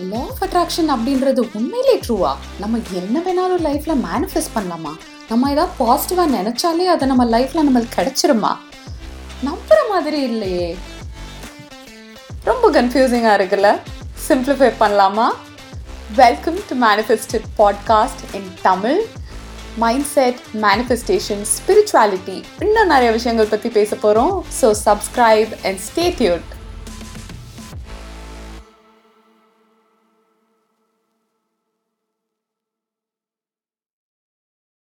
Law of attraction அப்படின்றது உண்மையிலே ட்ரூவா நம்ம என்ன வேணாலும் லைஃப்பில் மேனிஃபெஸ்ட் பண்ணலாமா? நம்ம ஏதாவது பாசிட்டிவாக நினச்சாலே அதை நம்ம லைஃப்பில் நம்மளுக்கு கிடைச்சிருமா? நம்புற மாதிரி இல்லையே. ரொம்ப கன்ஃபியூசிங்காக இருக்குல்ல? சிம்பிளிஃபை பண்ணலாமா? Welcome to manifested podcast in Tamil mindset manifestation spirituality இன்னும் நிறைய விஷயங்கள் பற்றி பேச போகிறோம் so subscribe and stay Dude